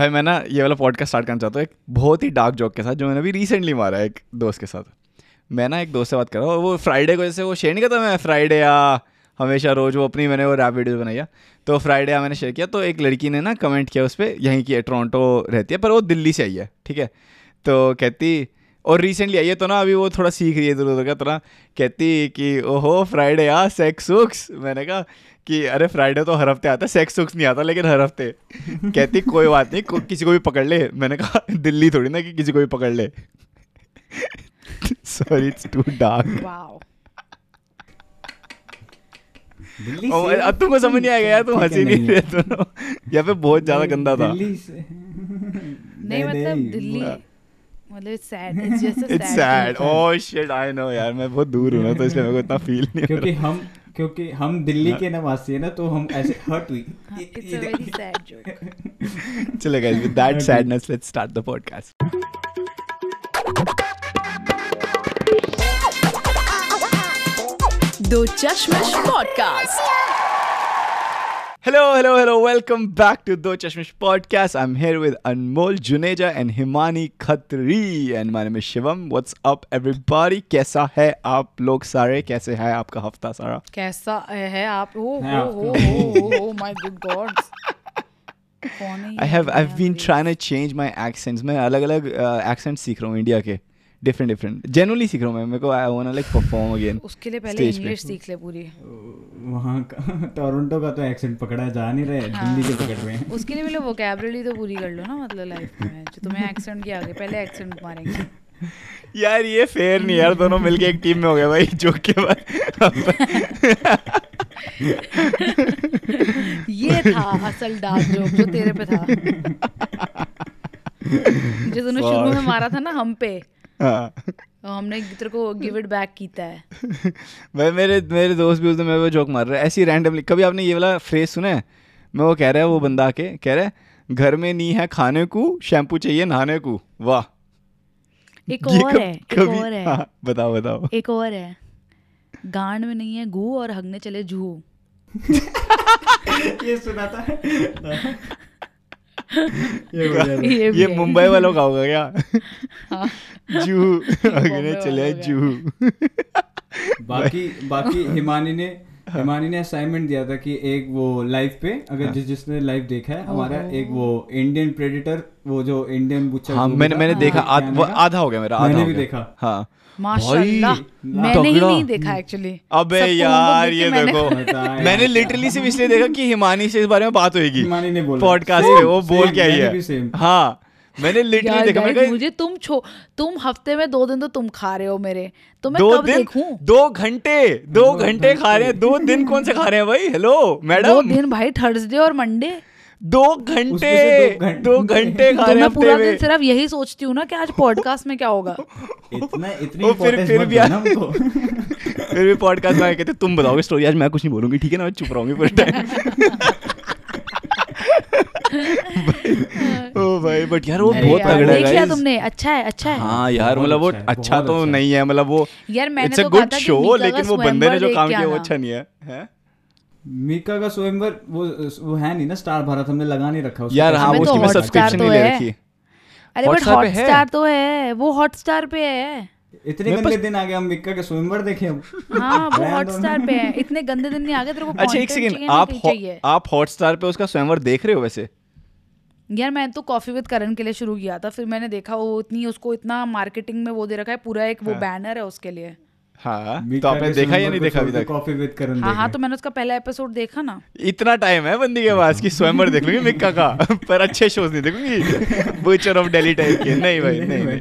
भाई, मैं ना ये वाला पॉडकास्ट स्टार्ट करना चाहता हूँ, एक बहुत ही डार्क जॉक के साथ, जो मैंने अभी रिसेंटली मारा है एक दोस्त के साथ। मैं ना एक दोस्त से बात कर रहा हूँ वो फ्राइडे को जैसे वो शेयर नहीं करता मैं फ्राइडे या हमेशा रोज़ वो अपनी मैंने वो रैप वीडियो बनाया तो फ्राइडे मैंने शेयर किया तो एक लड़की ने ना कमेंट किया उस पर यहीं की टोरंटो रहती है, पर वो दिल्ली से आई है, ठीक है? तो कहती और रिसेंटली आई है तो ना अभी वो थोड़ा सीख रही है इधर उधर का तो ना कहती कि ओहो फ्राइडे यार सेक्स सुक्स मैंने कहा कि अरे फ्राइडे तो हर हफ़्ते आता है सेक्स सुक्स नहीं आता लेकिन हर हफ़्ते. कहती कोई बात नहीं को, किसी को भी पकड़ ले. मैंने कहा दिल्ली थोड़ी ना कि किसी को भी पकड़ ले. सॉरी इट्स टू डार्क अब तुमको समझ नहीं आएगा यार तुम हँसी नहीं नहीं। रहे दोनों यहाँ पे बहुत ज़्यादा गंदा था। नहीं मतलब दिल्ली मतलब it's sad it's just it's sad oh shit I know यार मैं बहुत दूर हूँ ना तो इसलिए मेरे को इतना फील नहीं क्योंकि हम क्योंकि हम दिल्ली के नवासी है ना तो हम ऐसे हर्ट हुई। It's a very sad joke चलो guys with that sadness let's start the podcast दो चश्मश podcast Hello, hello, hello. Welcome back to Do Chashmish Podcast. I'm here with Anmol Juneja and Himani Khatri. And my name is Shivam. What's up, everybody? कैसा है आप लोग सारे कैसे है आपका हफ्ता सारा कैसा है आप ओ है हो आपका। हो हो माय गुड गॉड्स कौन है I ये have I've been यार? trying to change my accents. मैं अलग अलग accents सीख रहा हूँ इंडिया के डिफरेंट डिफरेंट जेनुअली सीख रहा हूँ मैं मेरे को I want like perform again उसके लिए पहले। इंग्लिश सीख ले पूरी। वहाँ का टोरंटो का तो एक्सेंट पकड़ा जा नहीं रहे हाँ। दिल्ली के पकड़ रहे हैं। उसके लिए पहले वोकैबुलरी तो पूरी कर लो ना मतलब लाइफ में जो तुम्हें एक्सेंट की आगे पहले एक्सेंट मारेंगे। यार ये फेयर नहीं यार दोनों मिलके एक टीम में हो गए भाई जोक के बाद। ये था असल डार्क जोक जो तेरे पे था। जो तूने शुरू में मारा था ना हम पे। हाँ। हमने तेरे को गिव इट बैक कीता है। भाई मेरे मेरे दोस्त भी उस दिन मेरे को जोक मार रहे हैं। ऐसी रैंडमली कभी आपने ये वाला फ्रेज सुना है? मैं वो कह रहा है वो बंदा आके कह रहा है घर में नहीं है खाने को शैम्पू चाहिए नहाने को। वाह। एक और कब- है एक कभी- और है। हाँ, बताओ बताओ। एक और है। गांड में नहीं है गू और हगने चले जू ये सुना था ये ये है। मुंबई वालों का होगा क्या हाँ। जू अगले चले जू बाकी बाकी हिमानी ने हिमानी ने असाइनमेंट दिया था कि एक वो लाइव पे अगर हाँ। जिस जिसने लाइव देखा है हमारा एक वो इंडियन प्रेडिटर वो जो इंडियन बुच्चा हाँ मैंने मैंने हाँ, देखा आध, वो आधा हो गया मेरा आधा मैंने भी गया। देखा। हाँ माशाल्लाह। मैंने ही नहीं देखा एक्चुअली अबे यार ये देखो। मैंने लिटरली सिर्फ़ इसलिए देखा कि हिमानी से इस बारे में बात होगी हिमानी ने बोला। पॉडकास्ट पे वो बोल क्या है। हाँ मैंने लिटरली देखा मैं कहा, मुझे तुम छो तुम हफ़्ते में दो दिन तो तुम खा रहे हो मेरे। तो मैं दो कब दिन? देखूँ? दो घंटे दो घंटे खा रहे हैं। दो दिन कौन से खा रहे हैं भाई? हेलो दो मैडम दिन भाई थर्सडे और मंडे दो घंटे दो घंटे। तो मैं पूरा दिन सिर्फ़ यही सोचती हूँ ना कि आज पॉडकास्ट में क्या होगा। इतना इतनी फिर- फिर भी फिर भी पॉडकास्ट में कहते तुम बताओगे स्टोरी आज मैं कुछ नहीं बोलूँगी ठीक है ना? मैं चुप रहूँगी पूरे टाइम ओ भाई बट यार वो बहुत तगड़ा है देख तुमने अच्छा है अच्छा है। हाँ यार मतलब वो अच्छा अच्छा तो अच्छा नहीं है मतलब वो यार मैंने तो कहा गुड था कि शो लेकिन वो बंदे ने जो काम किया वो अच्छा नहीं है हैं? मीका का स्वयंवर वो वो है नहीं ना स्टार भारत हमने लगा नहीं रखा यार हाँ वो तो उसकी मैं सब्सक्रिप्शन तो नहीं ले रखी। अरे बट है? हॉटस्टार तो है वो हॉटस्टार पे है। इतने गंदे दिन आ गए हम मीका के स्वयंवर देखे अब। हाँ वो हॉटस्टार पे है। इतने गंदे दिन नहीं आ गए तेरे को अच्छा एक सेकंड आप हो- चाहिए। आप हॉटस्टार पे उसका स्वयंवर देख रहे हो वैसे? यार मैं तो कॉफ़ी विद करण के लिए शुरू किया था फिर मैंने देखा वो इतनी उसको इतना मार्केटिंग में वो दे रखा है पूरा एक वो हाँ। बैनर है उसके लिए। हाँ तो आपने देखा या नहीं देखा अभी तक? कॉफ़ी विद करण हाँ हाँ तो मैंने उसका पहला एपिसोड देखा ना। इतना टाइम है बंदी के पास कि स्वयंवर देख लूँगी मिक्का का पर अच्छे शोज़ नहीं देखूँगी। बुचर ऑफ़ दिल्ली टाइप के नहीं भाई नहीं नहीं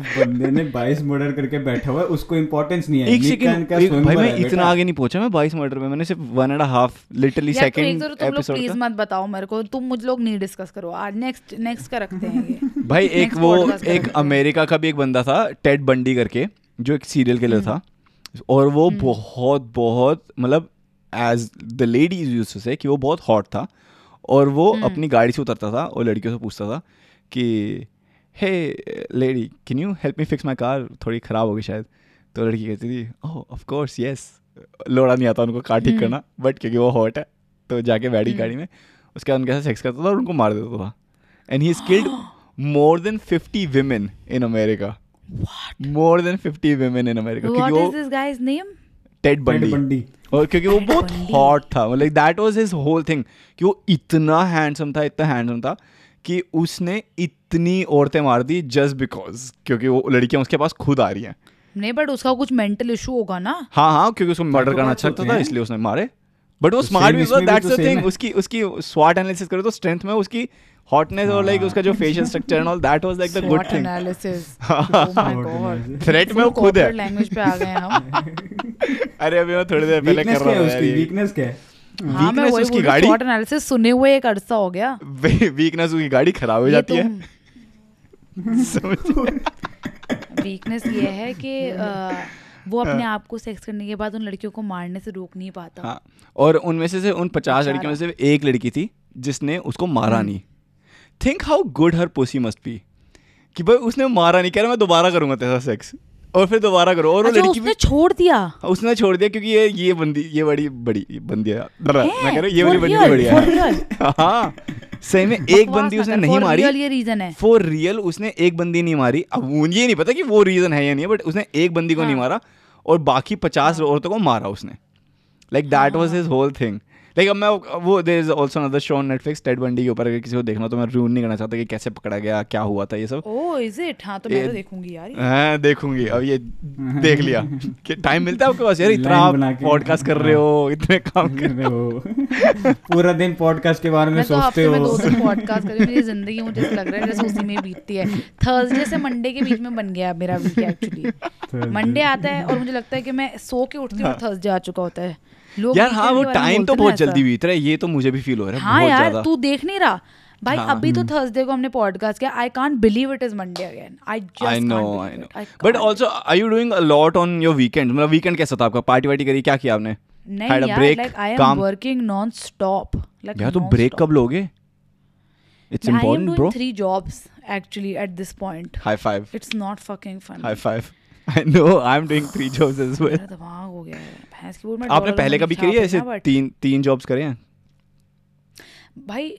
बंदे ने 22 मर्डर करके बैठा हुआ है उसको इंपॉर्टेंस नहीं है। एक सेकंड भाई मैं इतना आगे नहीं पहुँचा मैं 22 मर्डर में मैंने सिर्फ़ one and half literally second episode please मत बताओ मेरे को तुम मुझ लोग नहीं डिस्कस करो। आज नेक्स्ट नेक्स्ट का रखते हैं ये। भाई एक वो एक अमेरिका का भी एक बंदा था टेड बंडी करके। जो एक सीरियल किलर था और वो बहुत बहुत मतलब एज द लेडीज़ यूज़ से कि वो बहुत हॉट था और वो अपनी गाड़ी से उतरता था और लड़कियों से पूछता था कि hey lady can you help me fix my car थोड़ी ख़राब होगी शायद। तो लड़की कहती थी ओह ऑफ़ कोर्स यस लोड़ा नहीं आता उनको कार ठीक करना बट क्योंकि वो हॉट है तो जाके बैठी गाड़ी में उसके बाद उनके साथ सेक्स करता था और उनको मार देता था। And he skilled more than fifty women in America more than fifty women in America What क्योंकि is वो this guy's name? Ted Ted Bundy और क्योंकि वो बहुत हॉट था। Like that was his whole thing कि वो इतना हैंडसम था इतना हैंडसम था कि उसने इतनी औरतें मार दी जस्ट बिकॉज़ क्योंकि वो लड़कियाँ उसके पास खुद आ रही हैं। नहीं बट उसका कुछ मेंटल इशू होगा ना? हाँ हाँ क्योंकि उसको मर्डर तो करना अच्छा लगता था है। इसलिए उसने मारे। बट वो तो स्मार्ट भी दैट्स तो द थिंग उसकी उसकी स्वाट एनालिसिस करो तो स्ट्रेंथ में उसकी हॉटनेस और लाइक उसका जो facial structure and all that was like the good thing SWOT threat में वो खुद है। लैंग्वेज पे आ गए हम। अरे अभी मैं थोड़ी देर पहले कर रहा है वीकनेस क्या है? हाँ मैं वीकनेस वही उसकी गाड़ी? SWOT analysis सुने हुए एक अरसा हो गया। वीकनेस उसकी गाड़ी खराब हो जाती है। वीकनेस ये है कि वो अपने आप को सेक्स करने के बाद उन लड़कियों को मारने से रोक नहीं पाता। हाँ और उनमें से, से उन पचास लड़कियों में से एक लड़की थी जिसने उसको मारा हम्म। नहीं। थिंक हाउ गुड हर पोसी मस्ट बी कि भाई उसने मारा नहीं कह रहा मैं दोबारा करूँगा तेरा सेक्स और फिर दोबारा करो। और अच्छा लड़की उसने भी छोड़ दिया? उसने छोड़ दिया क्योंकि ये ये बंदी ये बड़ी बड़ी बंदी है। मैं कह रहा ये वाली बंदी for है हाँ। सही में एक बंदी उसने नहीं मारी। ये रीजन है। फॉर रियल उसने एक बंदी नहीं मारी। अब ये नहीं पता कि वो रीजन है या नहीं है बट उसने एक बंदी को नहीं हाँ। मारा और बाकी पचास औरतों को मारा उसने। Like that was his whole thing like अब मैं वो there is also another show on Netflix Ted Bundy के ऊपर अगर किसी को देखना हो तो मैं रून नहीं करना चाहता कि कैसे पकड़ा गया क्या हुआ था ये सब। ओह इज़ इट हाँ तो मैं तो देखूँगी यार। हाँ देखूँगी। अब ये देख लिया। कि टाइम मिलता है आपके पास यार इतना आप पॉडकास्ट कर रहे हो इतने काम कर अरे वो पूरा दिन पॉडकास्ट के बारे में तो सोचते हफ़्ते में हो। दो दिन पॉडकास्ट करी मेरी ज़िंदगी मुझे लग रहा है जैसे उसी में बीतती है। थर्सडे से मंडे के बीच में बन गया मेरा वीक एक्चुअली मंडे आता है और मुझे लगता है कि मैं सो के उठती हूँ थर्सडे आ चुका होता है। लोग यार हाँ वो बारे टाइम तो बहुत जल्दी बीत रहा है ये तो मुझे भी फील हो रहा है हाँ यार तू देख नहीं रहा? भाई हाँ। अभी तो थर्सडे को हमने पॉडकास्ट किया I can't believe it is Monday again I just I know I know but also are you doing a lot on your weekend मतलब वीकेंड कैसा था आपका? पार्टी वार्टी करी क्या किया आपने? नहीं यार like I am working non stop like यार तो ब्रेक कब लोगे? It's I am important bro doing three jobs actually at this point high five it's not fucking fun high five I know I am doing three jobs as well मेरा दिमाग हो गया है। भैंस की बोल में आपने पहले कभी करी है है ऐसे तीन तीन जॉब्स करे हैं? भाई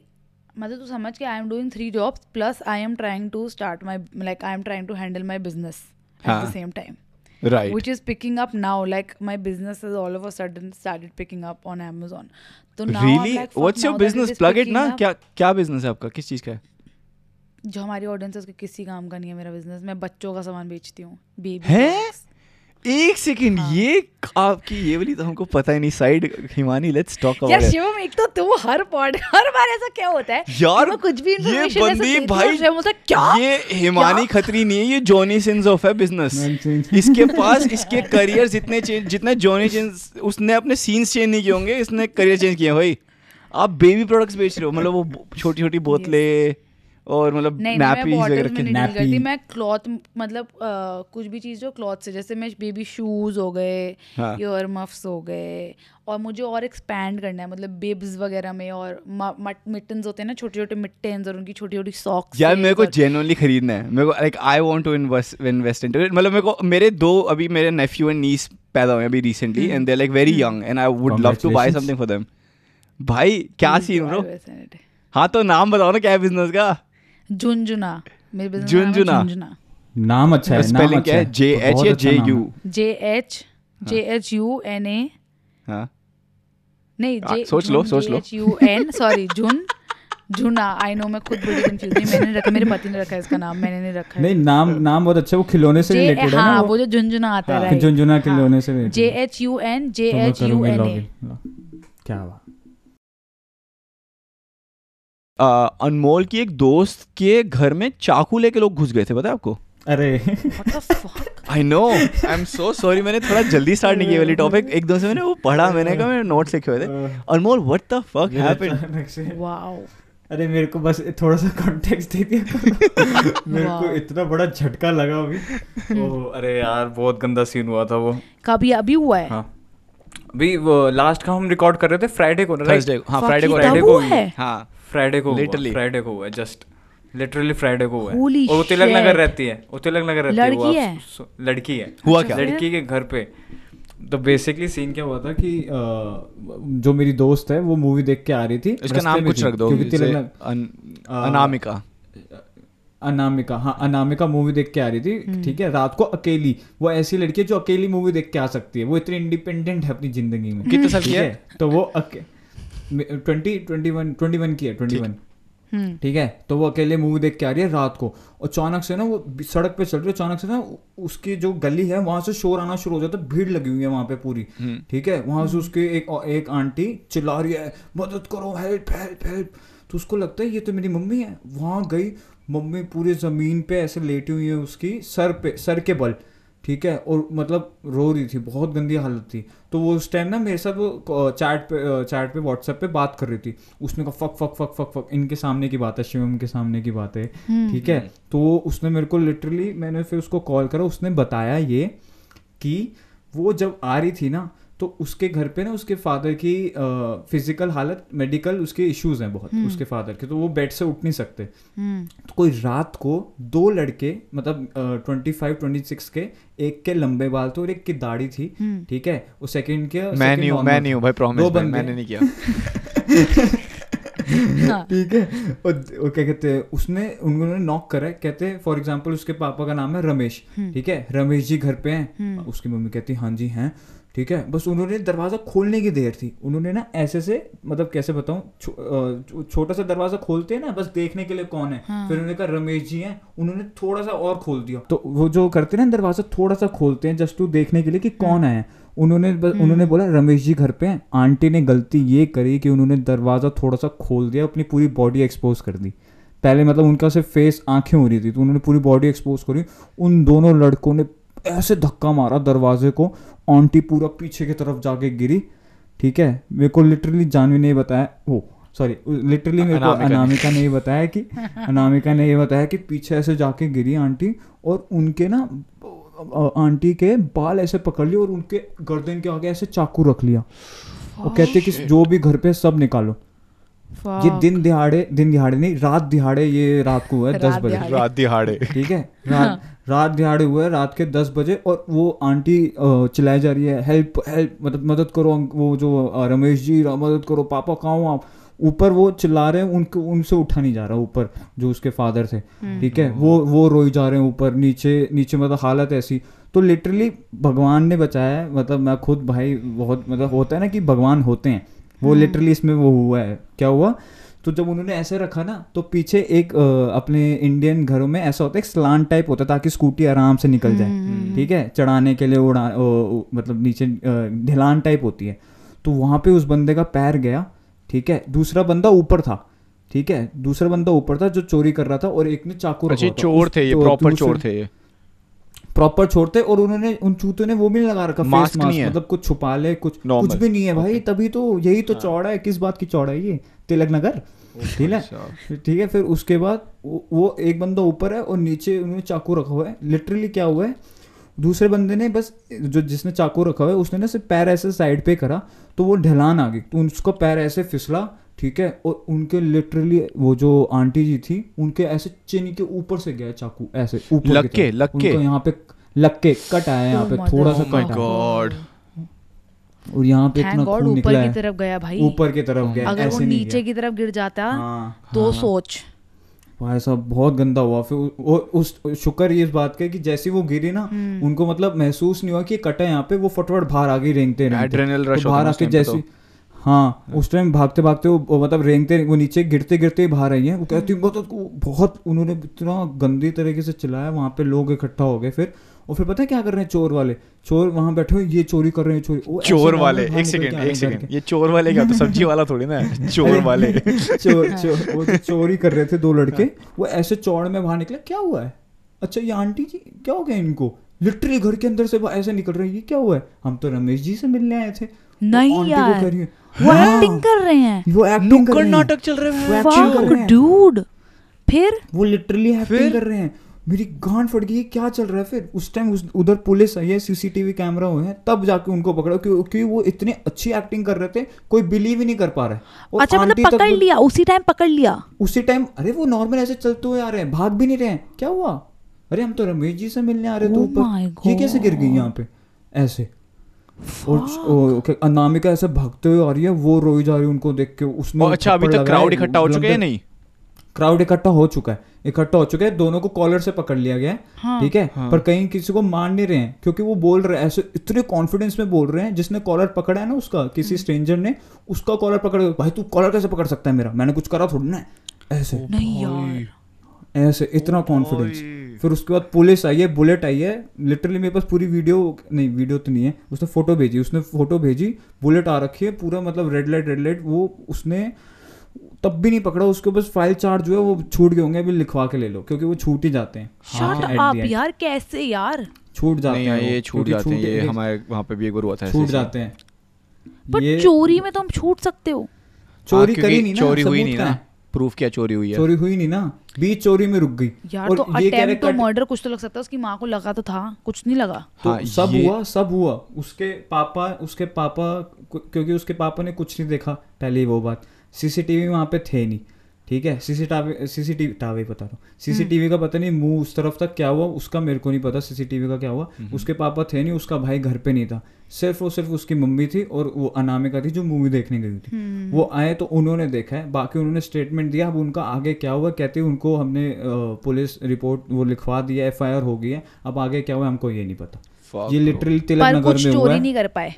मतलब तू समझ के I am doing three jobs plus I am trying to start my like I am trying to handle my business at हाँ. The same time right which is picking up now like my business has all of a sudden started picking up on amazon. so now like, fuck, what's your it business plug it ना? क्या क्या business है आपका किस चीज़ का है जो हमारी ऑडियंस है उसके किसी काम का नहीं है मेरा बिज़नेस मैं बच्चों का सामान बेचती हूँ बेबी हैं? एक सेकंड हाँ। ये आपकी ये वाली तो हमको पता ही नहीं। साइड हिमानी लेट्स टॉक यार अबाउट शिवम एक तो तू हर पॉड हर बार ऐसा क्या होता है? यार कि मैं कुछ भी ये बंदी भाई क्या? ये हिमानी खत्री नहीं है ये जॉनी सिंस ऑफ़ है बिज़नेस इसके पास इसके करियर जितने चेंज जितने जॉनी सिंस उसने अपने सीन्स चेंज नहीं किए होंगे इसने करियर चेंज किया भाई। आप बेबी प्रोडक्ट्स बेच रहे हो मतलब वो छोटी छोटी बोतलें और मतलब nappies वगैरह में के करती मैं क्लॉथ मतलब अ, कुछ भी चीज़ जो क्लॉथ से जैसे मैं बेबी शूज़ हो गए हाँ। ईयर मफ्स हो गए और मुझे और एक्सपैंड करना है मतलब बेब्स वगैरह में और मिटन्स होते हैं ना छोटे छोटे मिटन्स और उनकी छोटी छोटी सॉक्स यार मेरे को जेनुअनली खरीदना है। मेरे को like I want to invest into it मतलब मेरे को मेरे दो अभी मेरे नेफ्यू एंड नीस पैदा हुए अभी recently and they like very young and I would love to buy something for them भाई क्या सीन ब्रो हाँ तो नाम बताओ ना क्या बिज़नेस का? झुंझुना। मेरे नाम झुंझुना। नाम अच्छा है नाम स्पेलिंग अच्छा क्या है। जे एच या अच्छा J U J H J H U N A हाँ। नहीं जे सोच लो, सोच लो। यू एन सॉरी झुन झुना। आई नो मैं खुद बड़ी कंफ्यूज नहीं मैंने रखा मेरे पति ने रखा है इसका नाम मैंने नहीं रखा नहीं नाम नाम बहुत अच्छा वो खिलौने से रिलेटेड है हाँ ना वो। जो झुंझुना आता है झुंझुना झुनझुना खिलौने से J H U N J तो H U N A login, लो। अनमोल की एक दोस्त के घर में चाकू लेके लोग घुस गए थे पता है आपको? अरे। What the fuck? I know I am so sorry मैंने थोड़ा जल्दी स्टार्ट नहीं किया वाली टॉपिक एकदम से मैंने वो पढ़ा मैंने कहा मैंने नोट्स लिखे हुए थे. Anmol what the fuck happened Wow. अरे मेरे को बस थोड़ा सा कॉन्टेक्स्ट दे दिया। मेरे को इतना बड़ा झटका लगा अभी। ओ अरे यार बहुत गंदा सीन हुआ था वो। कभी अभी हुआ है? हाँ। अभी वो लास्ट का हम रिकॉर्ड कर रहे थे फ्राइडे को ना थर्सडे हाँ फ्राइडे को Friday तब को ही। है हाँ फ्राइडे को Literally. फ्राइडे को हुआ जस्ट लिटरली फ्राइडे को हुआ है। और वो तिलक नगर रहती है वो तिलक नगर रहती है लड़की आप है? लड़की है। हुआ अच्छा, क्या? लड़की के घर पे। तो बेसिकली सीन क्या हुआ था कि जो मेरी दोस्त है वो मूवी देख के आ रही थी इसका नाम कुछ रख दो क्योंकि तिलक अनामिका। अनामिका हाँ अनामिका मूवी देख के आ रही थी ठीक है रात को अकेली वो ऐसी लड़की है जो अकेली मूवी देख के आ सकती है वो इतनी इंडिपेंडेंट है अपनी ज़िंदगी में। कितने साल की है? तो वो twenty twenty one twenty one की है ट्वेंटी वन। हम्म। ठीक है? तो वो अकेले मूवी देख के आ रही है रात को। और अचानक से ना वो सड़क पे चल रही है अचानक से ना उसकी जो गली है वहाँ से शोर आना शुरू हो जाता है भीड़ लगी हुई है वहाँ पे पूरी। ठीक है? वहाँ से उसके एक एक आंटी चिल्ला रही है मदद करो हेल्प हेल्प हेल्प तो उसको लगता है ये तो मेरी मम्मी है। वहाँ गई मम्मी पूरी ज़मीन पे ऐसे लेटी हुई है उसकी सर पे सर के बल। ठीक है? और मतलब रो रही थी बहुत गंदी हालत थी। तो वो उस टाइम ना मेरे साथ वो चैट पे चैट पे व्हाट्सएप पे बात कर रही थी। उसने कहा fuck fuck fuck fuck fuck. इनके सामने की बात है शिवम के सामने की बात है। ठीक है? तो उसने मेरे को लिटरली मैंने फिर उसको कॉल करा उसने बताया ये कि वो जब आ रही थी ना तो उसके घर पे ना उसके फादर की फ़िज़िकल हालत मेडिकल उसके इश्यूज़ हैं बहुत उसके फादर के तो वो बेड से उठ नहीं सकते। हम्म। तो कोई रात को दो लड़के मतलब ट्वेंटी फाइव ट्वेंटी सिक्स के एक के लंबे बाल थे और एक की दाढ़ी थी ठीक है? वो सेकंड के मैं नहीं हूँ मैं नहीं हूँ भाई प्रॉमिस दो बंदे। मैंने नहीं किया। हाँ। ठीक है? और और क्या कहते हैं उसने उन्होंने नॉक करा है कहते हैं फॉर एग्ज़ाम्पल उसके पापा का नाम है रमेश ठीक है? रमेश जी घर पे हैं। उसकी मम्मी कहती हाँ जी हैं। ठीक है? बस उन्होंने दरवाज़ा खोलने की देर थी। उन्होंने ना ऐसे से मतलब कैसे बताऊँ छो, छोटा सा दरवाज़ा खोलते हैं ना बस देखने के लिए कौन है? हाँ। फिर उन्होंने कहा रमेश जी हैं। उन्होंने थोड़ा सा और खोल दिया। तो वो जो करते हैं ना दरवाज़ा थोड़ा सा खोलते हैं जस्ट टू देखने के लिए कि कौन आया उन्होंने बस उन्होंने बोला रमेश जी घर पे हैं। आंटी ने गलती ये करी कि उन्होंने दरवाज़ा थोड़ा सा खोल दिया अपनी पूरी बॉडी एक्सपोज कर दी। पहले मतलब उनका सिर्फ़ फेस आँखें हो रही थी तो उन्होंने पूरी बॉडी एक्सपोज करी। उन दोनों लड़कों ने ऐसे धक्का मारा दरवाजे को आंटी पूरा पीछे की तरफ़ जाके गिरी ठीक है? मेरे को लिटरली जानवी ने बताया ओ सॉरी लिटरली मेरे को अनामिका ने। ये बताया कि अनामिका ने ये बताया कि पीछे ऐसे जाके गिरी आंटी और उनके ना आंटी के बाल ऐसे पकड़ लिए और उनके गर्दन के आगे ऐसे चाकू रख लिया। और कहते कि जो भी घर पे सब निकालो। ये दिन दिहाड़े दिन दिहाड़े नहीं रात दिहाड़े ये रात को हुआ है दस बजे। रात दिहाड़े। ठीक है? रात रात दिहाड़े हुआ है रात के दस बजे और वो आंटी चिल्लाई जा रही है हेल्प हेल्प मतलब मदद करो वो जो रमेश जी मदद करो पापा कहाँ हो आप? ऊपर वो चिल्ला रहे हैं उनको उनसे उठा नहीं जा रहा ऊपर जो उसके फादर थे। ठीक है? वो वो रोई जा रहे हैं ऊपर नीचे नीचे मतलब हालत ऐसी। तो लिटरली भगवान ने बचाया है मतलब मैं खुद भाई बहुत मतलब होता है ना कि भगवान होते हैं। वो लिटरली इसमें वो हुआ है। क्या हुआ? तो जब उन्होंने ऐसे रखा ना तो पीछे एक अ, अपने इंडियन घरों में ऐसा होता है एक स्लान टाइप होता है ताकि स्कूटी आराम से निकल जाए। ठीक है? चढ़ाने के लिए उड़ा ओ, ओ, मतलब नीचे ढलान टाइप होती है। तो वहाँ पे उस बंदे का पैर गया ठीक है? दूसरा बंदा ऊपर था ठीक है? दूसरा बंदा ऊपर था जो चोरी कर रहा था और एक ने चाकू रखा अच्छे। चोर थे ये प्रॉपर चोर थे ये। प्रॉपर छोड़ते और उन्होंने उन चूतों ने वो भी नहीं लगा रखा फेस मास्क नहीं है। मतलब कुछ छुपा ले कुछ Normal. कुछ भी नहीं है भाई तभी तो यही तो चौड़ा है किस बात की चौड़ा है ये? तिलक नगर। ठीक है? ठीक है फिर उसके बाद वो वो एक बंदा ऊपर है और नीचे उन्होंने चाकू रखा हुआ है। लिटरली क्या हुआ है? दूसरे बंदे ने बस जो जिसने चाकू रखा हुआ है उसने ना सिर्फ़ पैर ऐसे साइड पे करा तो वो ढलान आ गई तो उसका पैर ऐसे फिसला ठीक है? और उनके लिटरली वो जो आंटी जी थी उनके ऐसे चिन के ऊपर से गया चाकू ऐसे ऊपर की लग के, तरफ़। लग के? यहाँ पे लग के कट आया यहाँ पे Oh, थोड़ा सा कट God. और यहाँ पे इतना गॉड खून ऊपर की तरफ़ गया भाई। ऊपर की तरफ़ गया अगर वो नीचे की तरफ़ गिर जाता हाँ, तो हाँ। सोच। भाई साहब बहुत गंदा हुआ। फिर वो उस शुक्र ये इस बात का कि जैसी वो गिरी ना हम्म। उनको मतलब महसूस नहीं हुआ कि कटा यहाँ पे वो फटफट बाहर आ गई रेंगते तो बाहर आके पे जैसी हाँ उस टाइम भागते भागते वो मतलब रेंगते वो नीचे गिरते गिरते ही बाहर आई है। वो कहती बहुत बहुत उन्होंने इतना गंदी तरीके से चलाया वहाँ पे लोग इकट्ठा हो गए फिर। और फिर पता है क्या कर रहे हैं चोर वाले? चोर वहाँ बैठे हुए ये चोरी कर रहे हैं चोरी। चोर वाले एक सेकंड एक सेकंड ये चोर वाले क्या तो सब्ज़ी वाला थोड़ी ना चोर वाले। चोर चोर वो चोरी कर रहे थे दो लड़के। वो ऐसे चौड़ में बाहर निकले क्या हुआ है? अच्छा ये आंटी जी क्या हो गया इनको? लिटरली घर के अंदर से वो ऐसे निकल रहे हैं ये क्या हुआ है? हम तो रमेश जी से मिलने आए थे। नहीं यार। है, वो हाँ, एक्टिंग कर रहे हैं। वो एक्टिंग कर हैं। नाटक चल रहे हैं वो। एक्टिंग कर Fuck, रहे हैं। dude फिर? वो लिटरली एक्टिंग कर रहे हैं। मेरी गांड फट गई क्या चल रहा है? फिर उस टाइम उधर पुलिस आई है सीसीटीवी कैमरा हुए हैं तब जाके उनको पकड़ा क्योंकि वो इतने अच्छी एक्टिंग कर रहे थे कोई बिलीव ही नहीं कर पा रहा है। अच्छा मतलब पकड़ लिया उसी टाइम पकड़ लिया। उसी टाइम अरे वो नॉर्मल ऐसे चलते हुए आ रहे हैं भाग भी नहीं रहे हैं। क्या हुआ? अरे हम तो रमेश जी से मिलने आ रहे थे Oh ऊपर। ये कैसे गिर गई यहाँ पे? ऐसे। और अनामिका ऐसे भागते हुए आ रही है वो रोई जा रही है उनको देख के उसने अच्छा अभी तक क्राउड इकट्ठा हो चुके हैं नहीं? क्राउड इकट्ठा हो चुका है इकट्ठा हो चुका है दोनों को कॉलर से पकड़ लिया गया है हाँ। ठीक है? पर कहीं किसी को मान नहीं रहे हैं क्योंकि वो बोल रहे हैं ऐसे इतने कॉन्फिडेंस में बोल रहे हैं जिसने कॉलर पकड़ा है ना उसका किसी स्ट्रेंजर ने उसका कॉलर पकड़ भाई तू कॉलर कैसे पकड़ सकता है मेरा? मैंने कुछ करा थोड़ी ना ऐसे। नहीं यार। ऐसे इतना कॉन्फिडेंस फिर उसके बाद पुलिस आई है बुलेट आई है लिटरली मेरे पास पूरी वीडियो नहीं वीडियो तो नहीं है उसने फ़ोटो भेजी उसने फ़ोटो भेजी बुलेट आ रखी है पूरा मतलब रेड लाइट रेड लाइट वो उसने तब भी नहीं पकड़ा उसके बस फ़ाइल चार्ज जो है वो छूट गए होंगे अभी लिखवा के ले लो क्योंकि वो छूट ही जाते हैं। हाँ। यार कैसे यार? छूट जाते नहीं हैं ये छूट जाते हैं ये हमारे वहाँ पे भी एक बार हुआ था छूट जाते हैं। पर चोरी में तो हम छूट सकते हो। चोरी हाँ, करी नहीं ना चोरी हुई नहीं ना। है? प्रूफ क्या चोरी हुई है? चोरी हुई नहीं ना। बीच चोरी में रुक गई। यार और तो अटेम्प्ट तो मर्डर कुछ तो लग सकता है उसकी माँ को लगा तो था कुछ नहीं लगा। तो हाँ, सब ये- हुआ सब हुआ। उसके पापा उसके पापा क्योंकि उसके पापा ने कुछ नहीं देखा पहले ही वो बात। सीसीटीवी वहाँ पे थे नहीं। ठीक है? सीसीटीवी सीसीटीवी टावे बता रहा हूँ। सीसीटीवी का पता नहीं मुँह उस तरफ़ तक क्या हुआ उसका मेरे को नहीं पता सीसीटीवी का क्या हुआ। उसके पापा थे नहीं उसका भाई घर पे नहीं था। सिर्फ़ और सिर्फ़ उसकी मम्मी थी और वो अनामिका थी जो मूवी देखने गई थी। वो आए तो उन्होंने देखा है बाकी उन्होंने स्टेटमेंट दिया अब उनका आगे क्या हुआ कहते हैं उनको हमने पुलिस रिपोर्ट वो लिखवा दिया एफ़ हो गई है अब आगे क्या हुआ हमको ये नहीं पता। ये लिटरली तिलक नगर में हुआ नहीं कर पाए।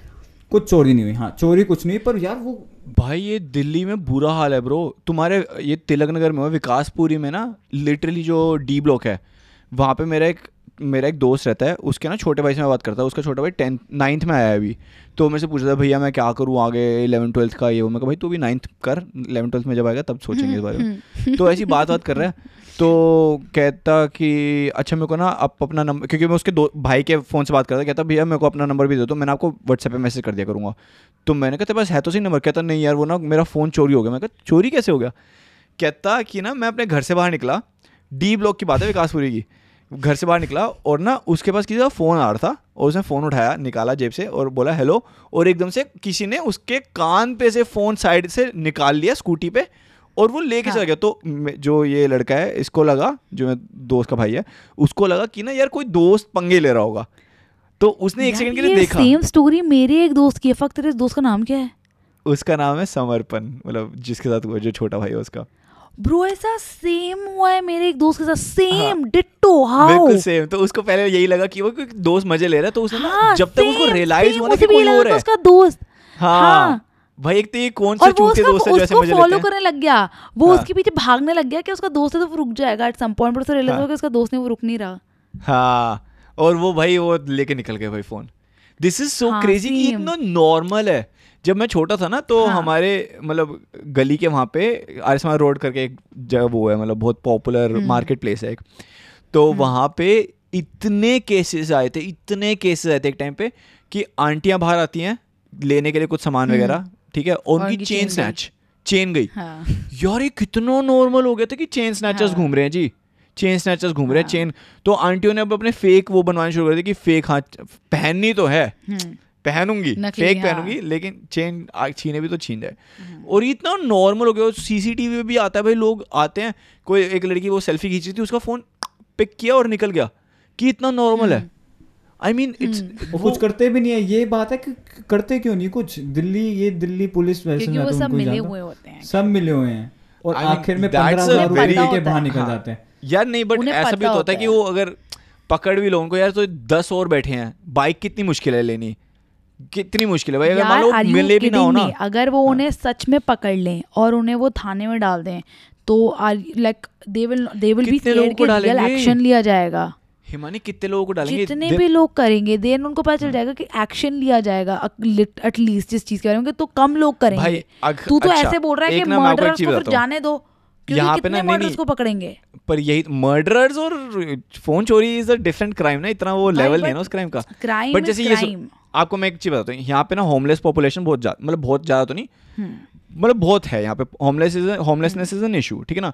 कुछ चोरी नहीं हुई हाँ चोरी कुछ नहीं पर यार वो भाई ये दिल्ली में बुरा हाल है ब्रो तुम्हारे ये तिलक नगर में हुआ विकासपुरी में ना लिटरली जो डी ब्लॉक है वहाँ पे मेरा एक मेरा एक दोस्त रहता है उसके ना छोटे भाई से मैं बात करता हूँ उसका छोटा भाई टेंथ नाइन्थ में आया है अभी। तो मेरे से पूछ रहा था भैया मैं क्या करूँ आगे इलेवन ट्वेल्थ का ये वो? मैं कहा भाई तू भी नाइन्थ कर इलेवन ट्वेल्थ में जब आएगा तब सोचेंगे इस बारे में। तो ऐसी बात बात कर रहा है। तो कहता कि अच्छा मेरे को ना आप अपना नंबर क्योंकि मैं उसके दो भाई के फ़ोन से बात करता कहता, भैया, मेरे को अपना नंबर भी दे दो मैंने आपको व्हाट्सएप पे मैसेज कर दिया करूँगा। तो मैंने कहा बस है तो सही नंबर? कहता, नहीं यार, वो ना मेरा फ़ोन चोरी हो गया। मैं कहा, चोरी कैसे हो गया? कहता कि ना, मैं अपने घर से बाहर निकला डी ब्लॉक की बात है विकासपुरी की। घर से बाहर निकला और ना उसके पास किसी का फ़ोन आ रहा था और उसने फ़ोन उठाया, निकाला जेब से और बोला, हेलो, और एकदम से किसी ने उसके कान पे से फ़ोन साइड से निकाल लिया, स्कूटी पे और वो लेके चला गया। तो जो ये लड़का है इसको लगा जो मैं दोस्त का भाई है उसको लगा कि ना यार कोई दोस्त पंगे ले रहा होगा। तो उसने एक सेकंड के लिए देखा। सेम स्टोरी मेरे एक दोस्त की है। फक तेरे दोस्त का नाम क्या है? उसका नाम है समर्पण मतलब जिसके साथ हुआ जो छोटा भाई है उसका। ब्रो ऐसा सेम हुआ है मेरे एक दोस्त के साथ। सेम डिट्टो हाउ बिल्कुल सेम तो उसको पहले यही लगा कि वो दोस्त मज़े ले रहा है तो उसने हाँ, जब तक उसको रियलाइज़ हुआ ना कि कोई और है। उसका दोस्त। हाँ। हाँ। भाई एक तो ये कौन से चूते दोस्त है जो ऐसे उसको मज़े फॉलो करने लग गया वो हाँ। उसके पीछे भागने लग गया कि उसका दोस्त है तो वो रुक जाएगा एट सम पॉइंट पर उसे रियलाइज़ हाँ। कि उसका दोस्त नहीं वो रुक नहीं रहा हाँ और वो भाई वो लेके निकल गए भाई phone this is so crazy कि इतना नॉर्मल है जब मैं छोटा था ना तो हाँ. हमारे मतलब गली के वहाँ पे आरिस्मा रोड करके एक जगह वो है मतलब बहुत पॉपुलर हम्म। मार्केट प्लेस है एक तो वहाँ पे इतने केसेस आए थे इतने केसेस आए थे एक टाइम पे कि आंटियाँ बाहर आती हैं लेने के लिए कुछ सामान हम्म। वगैरह ठीक है? और और उनकी चेन स्नैच चेन गई। हाँ। यार ये कितना नॉर्मल हो गया था कि चेन स्नैचर्स हाँ। घूम रहे हैं जी। चेन स्नैचर्स घूम रहे हैं हाँ। चेन तो आंटियों ने अब अपने फेक वो बनवाने शुरू कर दिए कि फेक हाँ पहननी तो है। हम्म, पहनूँगी फेक हाँ। हम्म। पहनूँगी लेकिन चेन छीने भी तो छीन जाए और ये इतना नॉर्मल हो गया सीसीटीवी में भी आता है भाई लोग आते हैं कोई एक लड़की वो सेल्फी खींच रही थी उसका फ़ोन पिक किया और निकल गया। कि इतना नॉर्मल हम्म। है। आई मीन इट्स वो कुछ करते भी नहीं है। ये बात है कि करते क्यों नहीं? कुछ दिल्ली ये दिल्ली पुलिस वैसे क्योंकि वो तो सब मिले हुए होते हैं। सब मिले हुए हैं। और I mean, आखिर में पंद्रह हज़ार रुपये के बाहर निकल हाँ। जाते हैं। यार नहीं बट ऐसा भी तो होता है कि वो अगर पकड़ भी लोगों को यार तो दस और बैठे हैं। बाइक कितनी मुश्किल है लेनी? कितनी मुश्किल है? भाई अगर मान लो मिले भी ना हो ना? अगर वो उन्हें सच में पकड़ लें और उन्हें वो थाने में डाल दें तो like they will they will be कितने लोगों रियल एक्शन लिया जाएगा। हिमानी कितने लोगों को डालेंगे? जितने भी लोग करेंगे देन उनको पता चल जाएगा कि एक्शन लिया जाएगा एटलीस्ट जिस चीज़ के बारे में तो कम लोग करेंगे। अग- तू तो अच्छा, ऐसे बोल रहा है कि ना मैं आपको एक मर्डरर्स को फिर जाने दो यहाँ पे ना नहीं नहीं को पकड़ेंगे। पर यही मर्डरर्स और फ़ोन चोरी इज़ अ डिफरेंट क्राइम ना इतना वो लेवल नहीं है ना उस क्राइम का। बट जैसे ये आपको मैं एक चीज़ बताता हूँ यहाँ पे ना होमलेस पॉपुलेशन बहुत ज़्यादा मतलब बहुत ज़्यादा तो नहीं? हम्म। मतलब बहुत है यहाँ पे homeless is homelessness is an issue ठीक है ना?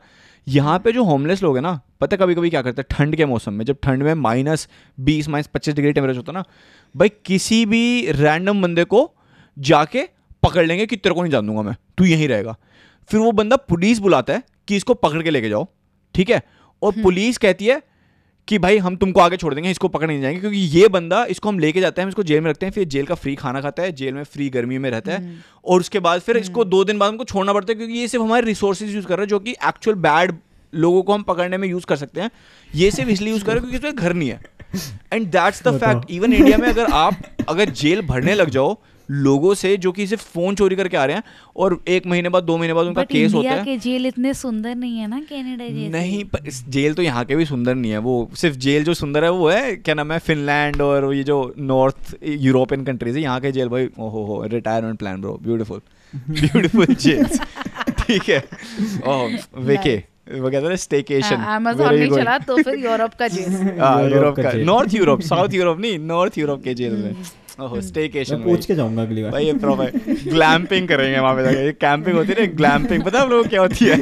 यहाँ पे जो होमलेस लोग हैं ना पता कभी कभी क्या करते हैं? ठंड के मौसम में जब ठंड में माइनस बीस माइनस पच्चीस डिग्री टेम्परेचर होता है ना भाई किसी भी रैंडम बंदे को जाके पकड़ लेंगे कि तेरे को नहीं जान दूँगा मैं तू यहीं रहेगा। फिर वो बंदा पुलिस बुलाता है कि इसको पकड़ के लेके जाओ ठीक है? और पुलिस कहती है कि भाई हम तुमको आगे छोड़ देंगे इसको पकड़ नहीं जाएँगे क्योंकि ये बंदा इसको हम लेके जाते हैं हम इसको जेल में रखते हैं फिर जेल का फ्री खाना खाता है जेल में फ्री गर्मी में रहता है और उसके बाद फिर इसको दो दिन बाद हमको छोड़ना पड़ता है क्योंकि ये सिर्फ़ हमारे रिसोर्सेज यूज़ कर रहे हैं जो कि एक्चुअल बैड लोगों को हम पकड़ने में यूज़ कर सकते हैं। ये सिर्फ़ इसलिए यूज़ कर रहे हैं क्योंकि इसमें घर नहीं है। And that's the fact even India में अगर आप अगर जेल भरने लग जाओ लोगों से जो कि सिर्फ़ फ़ोन चोरी करके आ रहे हैं और एक महीने बाद दो महीने बाद उनका केस होता है। के जेल इतने सुंदर नहीं है ना कनाडा जेल नहीं पर इस जेल तो यहाँ के भी सुंदर नहीं है। वो सिर्फ़ जेल जो सुंदर है वो है क्या नाम है फिनलैंड और ये जो नॉर्थ यूरोपियन कंट्रीज़ है यहाँ के जेल भाई ओहो हो retirement plan bro beautiful beautiful jail ठीक है। ओह वेके वो कहते हैं स्टेकेशन अमेजोन नहीं चला तो फिर यूरोप का जेल। यूरोप यूरोप का नॉर्थ यूरोप साउथ यूरोप नहीं नॉर्थ यूरोप के जेल में। हम्म। ओहो स्टेकेशन पूछ के जाऊँगा अगली बार। भाई ये प्रॉपर ग्लैम्पिंग करेंगे वहाँ पे जाके। कैंपिंग होती है ना ग्लैम्पिंग पता है आप लोगों क्या होती है?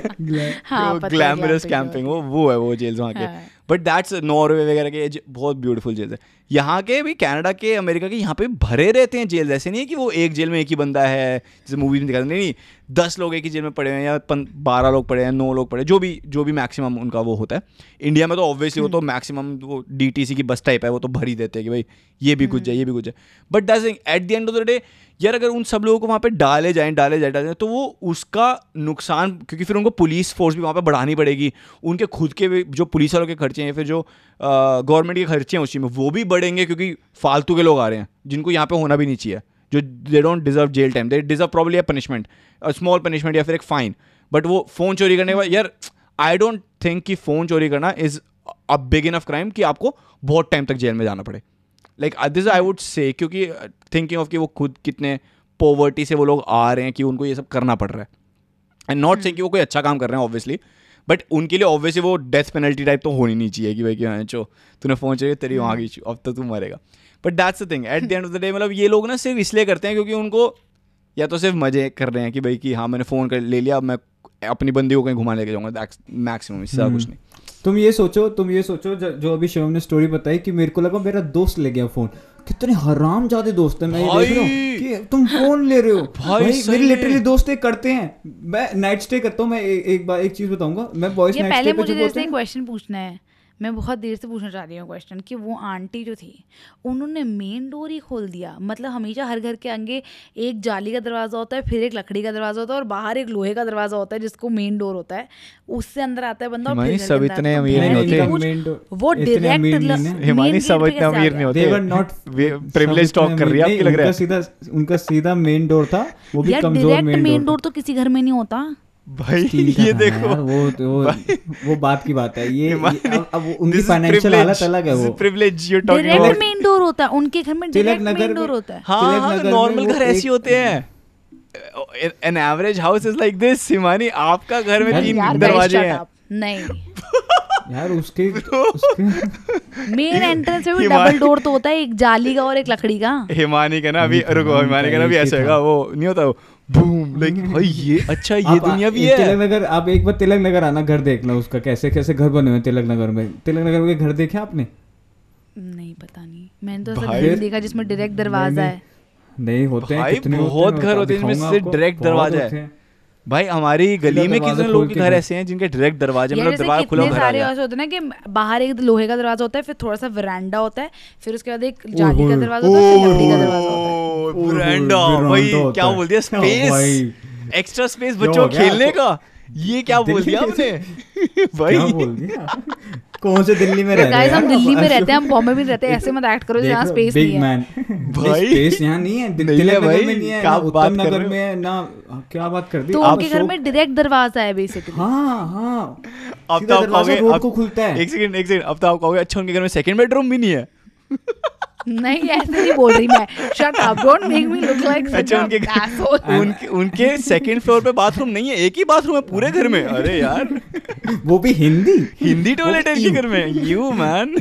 हाँ, है ग्लैमरस कैंपिंग वो वो है वो जेल्स वहाँ के। हाँ। बट दैट्स नॉर्वे वगैरह के बहुत ब्यूटीफुल जेल्स है। यहाँ के भी कनाडा के अमेरिका के यहाँ पे भरे रहते हैं जेल ऐसे नहीं है कि वो एक जेल में एक ही बंदा है जैसे मूवी में दिखाते नहीं नहीं दस लोग एक ही जेल में पड़े हैं या बारह लोग पड़े हैं नौ लोग पड़े हैं जो भी जो भी मैक्सिमम उनका वो होता है। इंडिया में तो ऑब्वियसली वो तो मैक्सिमम वो डी की बस टाइप है वो तो भर ही देते हैं कि भाई ये भी कुछ जाए ये भी कुछ जाए but that's at the end of the day यार अगर उन सब लोगों को वहाँ पे डाले जाएँ डाले जाए डाले जाएँ, तो वो उसका नुकसान क्योंकि फिर उनको पुलिस फोर्स भी वहाँ पे बढ़ानी पड़ेगी। उनके खुद के जो पुलिस वालों के खर्चे हैं फिर जो गवर्नमेंट के खर्चे हैं उस में वो भी बढ़ेंगे क्योंकि फालतू के लोग आ रहे हैं जिनको यहाँ पर होना भी नहीं चाहिए जो they don't deserve jail time they deserve probably a punishment a small punishment या फिर एक फाइन बट वो फ़ोन चोरी करने के बाद यार आई डोंट थिंक कि फ़ोन चोरी करना is a big enough crime कि आपको बहुत टाइम तक जेल में जाना पड़े। Like this I would say क्योंकि थिंकिंग ऑफ़ कि वो खुद कितने पॉवर्टी से वो लोग आ रहे हैं कि उनको ये सब करना पड़ रहा है। एंड नॉट से कि वो कोई अच्छा काम कर रहे हैं ऑब्वियसली बट उनके लिए ऑब्वियसली वो डेथ पेनल्टी टाइप तो होनी नहीं चाहिए कि भाई कि हाँ चो तूने फ़ोन चाहिए तेरी वहाँ की अब तो तू मरेगा। But that's the thing at the end of the day मतलब ये लोग ना सिर्फ़ इसलिए करते हैं क्योंकि उनको या तो सिर्फ़ मज़े कर रहे हैं कि भाई कि हाँ मैंने फ़ोन कर ले लिया अब मैं अपनी बंदी को कहीं घुमा लेके जाऊँगा मैक्सिमम इससे कुछ नहीं। तुम ये सोचो तुम ये सोचो जो अभी शिवम ने स्टोरी बताई कि मेरे को लगा मेरा दोस्त ले गया फ़ोन कितने हराम ज़्यादा दोस्त है मैं ये देख रहा हूँ कि तुम फ़ोन ले रहे हो। भाई, भाई मेरे लिटरली दोस्त एक करते हैं। मैं नाइट स्टे करता हूँ मैं ए, एक बार एक चीज़ बताऊँगा। मैं बॉयज़ नाइट स्टे पे मुझे बोलते जैसे हैं। क्वेश्चन पूछना है। मैं बहुत देर से पूछना चाह रही हूँ क्वेश्चन कि वो आंटी जो थी उन्होंने मेन डोर ही खोल दिया। मतलब हमेशा हर घर के आगे एक जाली का दरवाज़ा होता है फिर एक लकड़ी का दरवाज़ा होता है और बाहर एक लोहे का दरवाज़ा होता है जिसको मेन डोर होता है। उससे अंदर आता है बंदा और सब इतने अमीर नहीं होते। वो। हिमानी सब इतने अमीर नहीं होते। They were not privilege talk कर रही है आपकी लग रहा उनका है सीधा उनका सीधा मेन डोर था वो भी कमज़ोर मेन डोर तो किसी घर में नहीं होता। भाई ये देखो वो तो- वो वो बात की बात है ये, ये अब, अब उनकी फाइनेंशियल हालत अलग है वो। privilege you're talking direct main door होता है उनके घर में डायरेक्ट मेन डोर होता है। हाँ हाँ नॉर्मल घर ऐसे होते हैं। An average house is like this Himani आपका घर में तीन दरवाजे हैं। नहीं। यार उसके उसके मेन एंट्रेंस में भी डबल डोर तो होता है एक जाली का और एक लकड़ी का। हिमानी का ना अभी रुको हिमानी का ना अभी ही ऐसे होगा वो नहीं होता वो। बूम लाइक भाई ये अच्छा ये आप- दुनिया भी है। तिलक नगर आप एक बार तिलक नगर आना घर देखना उसका कैसे कैसे घर बने हुए हैं तिलक नगर में। तिलक नगर में घर देखे आपने? नहीं पता नहीं। मैंने तो ऐसा घर देखा जिसमें डायरेक्ट दरवाज़ा है। नहीं होते हैं कितने बहुत घर होते हैं जिसमें सिर्फ़ बहुत दरवाज़ा है। हैं। भाई हमारी गली में कितने लोग के घर। ऐसे हैं जिनके डायरेक्ट दरवाजे मतलब दरवाज़ा खुला आ सारे ऐसे होते ना कि बाहर एक लोहे का दरवाज़ा होता है फिर थोड़ा सा वरांडा होता है फिर उसके बाद एक जाली का दरवाज़ा होता है फिर लकड़ी का दरवाज़ा होता है। बरांडा भाई क्या बोल दिया? स्पेस एक्स्ट्रा स्पेस बच्चों हो खेलने का। ये क्या बोल दिया? आपने? भाई। क्या बोल दिया? कौन से दिल्ली में रहते हैं हम दिल्ली में रहते हैं हम बॉम्बे में रहते हैं ऐसे मत एक्ट करो जहाँ स्पेस नहीं है। भाई। स्पेस यहाँ नहीं है दिल्ली में भाई, में नहीं है क्या ना बात उत्तम कर नगर रहे हो? में है ना क्या बात कर दी? तो आपके घर में डायरेक्ट दरवाज़ा है बेसिकली हाँ हाँ। अब तो आप कहोगे रोड को खुलता है। एक सेकंड एक सेकंड अब तो आप कहोगे अच्छा उनके घर में सेकंड बेडरूम भी नहीं है। नहीं ऐसे नहीं बोल रही मैं। Shut up don't make me look like such अच्छा उनके उनके उनके सेकंड फ्लोर पे बाथरूम नहीं है एक ही बाथरूम है पूरे घर में। अरे यार। वो भी हिंदी। हिंदी टॉयलेट है इनके घर में। यू मैन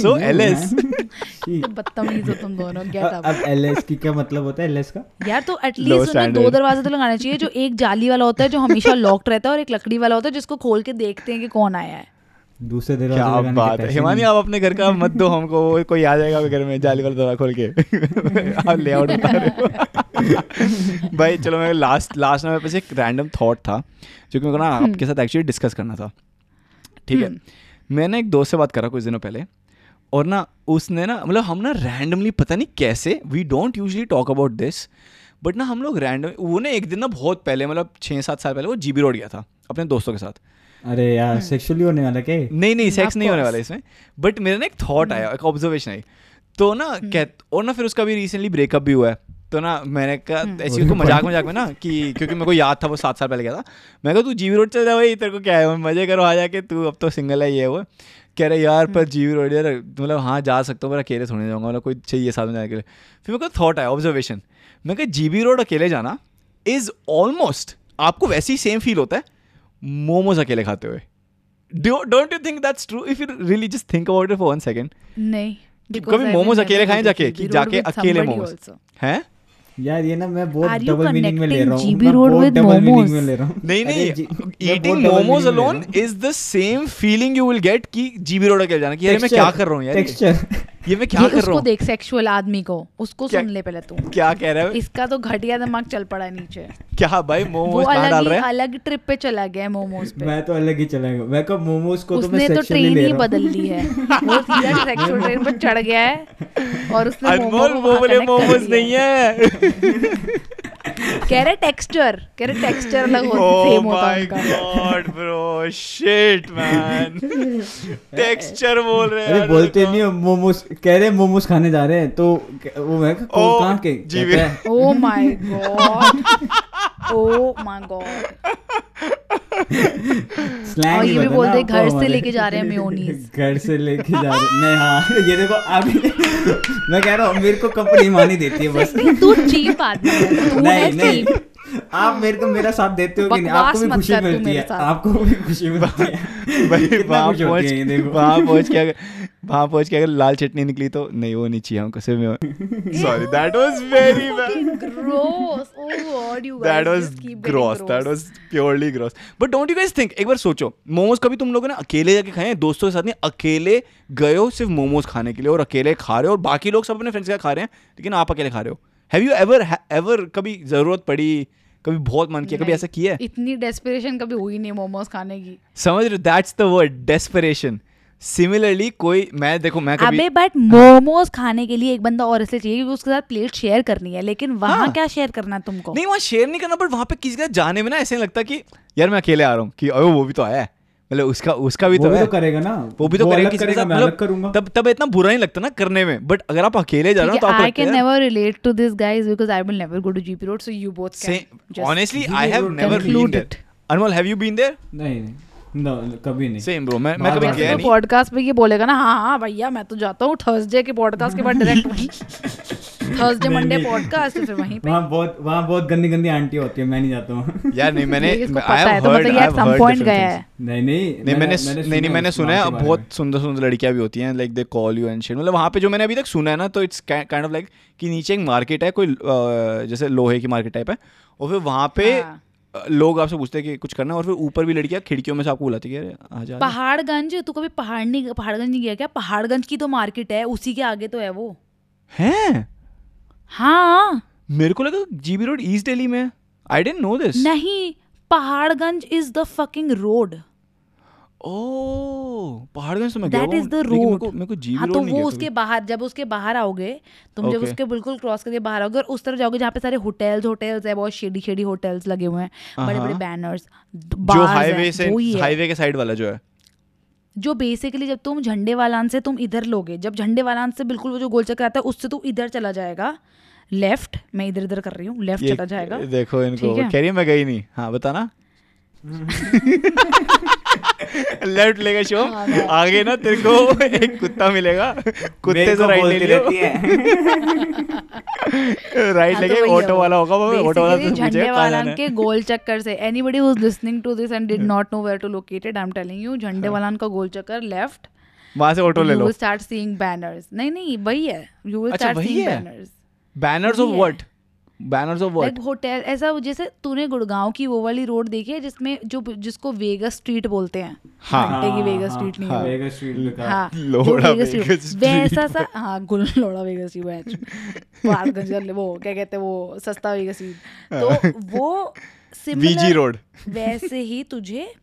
सो एलएस तो बदतमीज हो तुम दोनों गेट अप अब एलएस की क्या मतलब होता है एलएस का? यार तो एटलीस्ट उन्हें दो. दरवाजे तो लगाने चाहिए जो एक जाली वाला होता है जो हमेशा लॉक्ड रहता है और एक लकड़ी वाला होता है जिसको खोल के देखते हैं कि कौन आया है। दूसरे दरवाजे क्या बात है। हिमानी आप अपने घर का मत दो हमको वो कोई आ जाएगा घर में जाली वाला दरवाज़ा खोल के। आप लेआउट बता रहे हो। भाई चलो मैं लास्ट लास्ट में मेरे पास एक रैंडम थॉट था जो कि मेरे को ना आपके साथ एक्चुअली डिस्कस करना था। ठीक है? मैंने एक दोस्त से बात करा कुछ दिनों पहले और ना उसने ना मतलब हम ना रैंडमली पता नहीं कैसे we don't usually talk about this but ना हम लोग रैंडम वो ना एक दिन ना बहुत पहले मतलब छः सात साल पहले वो जीबी रोड गया था अपने दोस्तों के साथ। अरे यार सेक्सुअली होने वाला क्या नहीं नहीं सेक्स नहीं होने वाला इसमें। बट मेरे ना एक थॉट आया एक ऑब्जर्वेशन आई। तो ना कह और ना फिर उसका भी रिसेंटली ब्रेकअप भी हुआ है। तो ना मैंने कहा ऐसी उसको मज़ाक मज़ाक में ना कि क्योंकि मेरे को याद था वो सात साल पहले गया था। मैं कहा तू जीवी रोड चल जा भाई तेरे को क्या है? मज़े करो आ जाके तू अब तो सिंगल है ये वो। कह रहे यार पर जीवी रोड यार मतलब हाँ जा सकता हूँ पर अकेले थोड़ी जाऊँगा मतलब कोई चाहिए साथ में जाने के लिए। फिर मेरे को थॉट आया ऑब्जर्वेशन मैं कहा जीबी रोड अकेले जाना इज़ ऑलमोस्ट आपको वैसे ही सेम फील होता है मोमोज अकेले खाते हुए। Don't you think that's true if you really just think about it for one second नहीं कभी मोमोज अकेले खाएँ जाके कि जाके अकेले मोमोज। हैं? यार ये ना मैं बहुत डबल मीनिंग में ले रहा हूँ। Connecting मैं GB road बहुत with double meaning momos? में ले रहा हूँ। नहीं नहीं eating double momos alone. Is the same feeling you will get कि जीबी रोड अकेले जाना कि यार मैं क्या कर रहा हूँ यार ये? ये मैं क्या ये कर रहा उसको हूँ? देख सेक्सुअल आदमी को। उसको क्या- सुन ले पहले तू। क्या कह रहा है? इसका तो घटिया दिमाग चल पड़ा है नीचे। क्या भाई मोमोज कहाँ अलग डाल ही रहा है? अलग ट्रिप पे चला गया है मोमोज पे। मैं तो अलग ही चला गया मैं कब मोमोज को तो उसने तो तो ट्रेन ही बदल ली है। वो सीधा सेक्सुअल ट्रेन पर चढ़ गया है और उसने अनमोल वो बोले मोमोज नहीं है। कह रहे टेक्सचर कह रहे टेक्सचर अलग होता Oh सेम होता my उनका। God bro. Shit टेक्सचर बोल रहे हैं अरे बोलते नहीं हो मोमोज कह रहे मोमोज खाने जा रहे हैं तो वो मैं कहा, कौन कहाँ के है, oh my God oh my god. और ही ये भी बोलते हैं, घर से। लेके जा रहे हैं मेयोनीज। घर से लेके जा रहे नहीं हाँ ये देखो अभी मैं कह रहा हूँ मेरे को कंपनी मानी ही देती है बस तू चीप आदमी है तू नहीं है नहीं। आप मेरे को मेरा साथ देते हो कि नहीं? आपको भी खुशी मिलती है। आपको भी खुशी मिलती है। भाई कितना वहाँ पहुँच ये देखो। वहाँ पहुँच के अगर वहाँ पहुँच के अगर लाल चटनी निकली तो नहीं वो नहीं चाहिए हमको सिर्फ़ sorry that was very bad gross. Oh god you that was gross that was purely gross but don't you guys think एक बार सोचो मोमोज कभी तुम लोगों ने अकेले जाके खाए हैं? दोस्तों के साथ नहीं अकेले गए हो सिर्फ़ मोमोज खाने के लिए और अकेले खा रहे हो और बाकी लोग सब अपने फ्रेंड्स के साथ खा रहे हैं लेकिन आप अकेले खा रहे हो। हैव यू एवर एवर कभी ज़रूरत पड़ी कभी बहुत मन किया कभी ऐसा किया? इतनी डेस्पिरेशन कभी हुई नहीं मोमोज खाने की। समझ रहे that's the word desperation similarly कोई मैं देखो मैं कभी अबे बट मोमोज खाने के लिए एक बंदा और इसलिए चाहिए क्योंकि उसके साथ प्लेट शेयर करनी है लेकिन वहाँ हाँ। क्या शेयर करना तुमको? नहीं वहाँ शेयर नहीं करना बट वहाँ पे किसी के जाने में ना ऐसे नहीं लगता कि यार मैं अकेले आ रहा हूँ कि अरे वो भी तो आया है। मतलब उसका उसका भी वो तो भी है। तो करेगा ना। वो भी तो करेगा किसी के करेगा साथ। मैं अलग मतलब करूँगा। तब तब इतना बुरा नहीं लगता ना करने में। बट अगर आप अकेले जा रहे हो तो I can never relate to this guys because I will never go to GP road so you both can honestly I have never been there Anmol have you been there नहीं नहीं। No, कभी नहीं। Same bro मैं मैं कभी गया तो नहीं। पॉडकास्ट पे ये बोलेगा ना हाँ हाँ भैया मैं तो जाता हूँ थर्सडे के पॉडकास्ट के बाद डायरेक्ट थर्सडे मंडे पॉडकास्ट फिर वहीं पे। वहाँ बहुत वहाँ बहुत गंदी गंदी आंटी होती है मैं नहीं जाता हूँ। यार नहीं मैंने है तो मतलब I ये have सम पॉइंट गया है। नहीं नहीं नहीं मैंने नहीं नहीं मैंने सुना है बहुत सुंदर सुंदर लड़कियाँ भी होती हैं like they call you and shit मतलब वहाँ पे जो मैंने अभी तक सुना है ना तो इट्स काइंड ऑफ़ लाइक कि नीचे एक मार्केट है कोई जैसे लोहे की मार्केट टाइप है और फिर वहाँ पे हाँ। लोग आपसे पूछते हैं कि कुछ करना है और फिर ऊपर भी लड़कियाँ खिड़कियों में से आपको बुलाती है पहाड़गंज? तू कभी पहाड़ नहीं पहाड़गंज नहीं गया क्या? पहाड़गंज की तो मार्केट है उसी के आगे तो है वो। हैं? हाँ। मेरे को लगा जीबी रोड ईस्ट दिल्ली में आई डेंट नो दिस नहीं Paharganj is the fucking road oh Paharganj तो मैं गया दैट इज़ द रोड को मेरे को जीबी हाँ रोड तो नहीं वो उसके बाहर जब उसके बाहर आओगे तुम जब उसके बिल्कुल क्रॉस करके बाहर आओगे और उस तरफ़ जाओगे जहाँ पे सारे होटल्स होटल्स है बहुत शेडी शेडी होटल्स लगे हुए हैं बड़े बड़े। बैनर्स जो हाईवे से हाईवे के साइड वाला जो है। जो बेसिकली जब तुम झंडे वालान से तुम इधर लोगे जब झंडे वालान से बिल्कुल वो जो गोल चक्कर आता है उससे तू इधर चला जाएगा। लेफ़्ट मैं इधर इधर कर रही हूँ लेफ़्ट चला जाएगा। देखो इनको? कह रही मैं गई नहीं। हाँ बताना। लेफ़्ट लेगा शो। हाँ, आगे ना तेरे को एक कुत्ता मिलेगा। कुत्ते से राइट ले लियो। राइट हाँ, लेके तो है ऑटो वाला होगा वो ऑटो वाला पूछेगा झंडे है। के गोल चक्कर से anybody who is listening to this and did not know where to located I am telling you Jhandewalan का गोल चक्कर लेफ़्ट वहाँ से ऑटो ले you low. will start seeing banners नहीं नहीं वही है। You will start वही seeing है? banners banners of what banners of like hotel ऐसा जैसे तूने गुड़गांव की वो वाली रोड देखी है जिसमें जो जिसको वेगस स्ट्रीट बोलते हैं? हाँ। की वेगस स्ट्रीट नहीं है। वेगस स्ट्रीट हाँ लोड़ा स्ट्रीट वैसा सा हाँ गुल लोड़ा स्ट्रीट बैच वो क्या कहते हैं वो सस्ता वेगस स्ट्रीट तो वो वीजी रोड वैसे ही तुझे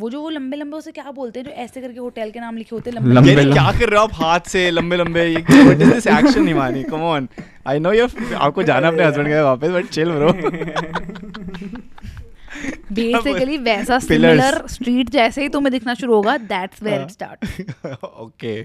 वो जो वो लंबे लंबे उसे क्या बोलते हैं जो ऐसे करके होटल के नाम लिखे होते हैं लंबे लंबे क्या कर रहे हो आप हाथ से लंबे लंबे? What is this action Himani come on I know you आपको जाना अपने हस्बैंड के वापस बट चिल ब्रो बेसिकली वैसा सिमिलर स्ट्रीट जैसे ही तुम्हें दिखना शुरू होगा that's where. It start okay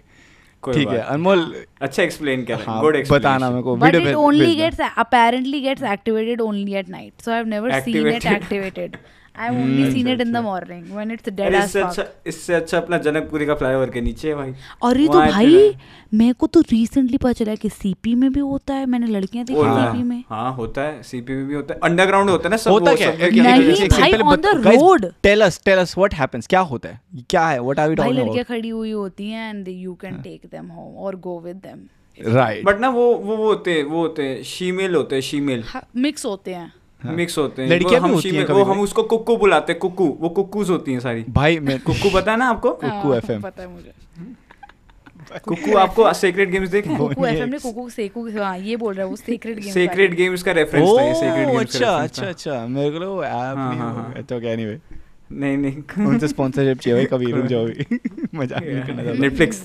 ठीक है अनमोल अच्छा एक्सप्लेन कर। हाँ गुड बताना मेरे को। वीडियो it भेज- only भेजना। gets apparently gets activated only at night. So I've never seen only seen it in the morning when it's dead as इससे fuck. अच्छा इससे अच्छा अपना जनकपुरी का फ्लाईओवर के नीचे है भाई। अरे तो भाई मेरे को तो रिसेंटली पता चला कि सीपी में भी होता है मैंने लड़कियाँ देखी हाँ, सीपी में। हाँ होता है सीपी में भी होता है। अंडरग्राउंड होता है ना सब होता वो क्या है? नहीं, भाई, the guys, road. tell us tell us what happens क्या होता है? क्या है? What are we भाई talking लड़कियाँ खड़ी हुई होती हैं and you can take them home और go with them right. But ना वो वो वो होते हैं वो होते हैं। शीमेल होते हैं शीमेल मिक्स होते हैं। मिक्स होते हैं। लड़कियाँ भी होती हैं कभी वो हम उसको कुक्कू बुलाते हैं कुक्कू। वो कुक्कूज होती हैं सारी। भाई मैं कुक्कू पता है ना आपको? कुक्कू हाँ, FM पता है मुझे। कुक्कू आपको सेक्रेट गेम्स देखे? कुकू एफएम ने कुकू सेकू हाँ ये बोल रहा है वो सीक्रेट गेम सेक्रेट गेम्स का रेफरेंस था ये सेक्रेट गेम्स अच्छा अच्छा अच्छा। मेरे को लगा ऐप हाँ, नहीं हाँ, हाँ। अच्छा ओके एनीवे। नहीं नहीं। उनसे स्पॉन्सरशिप चाहिए भाई कभी रुक जाओ मज़ाक नहीं करना नेटफ्लिक्स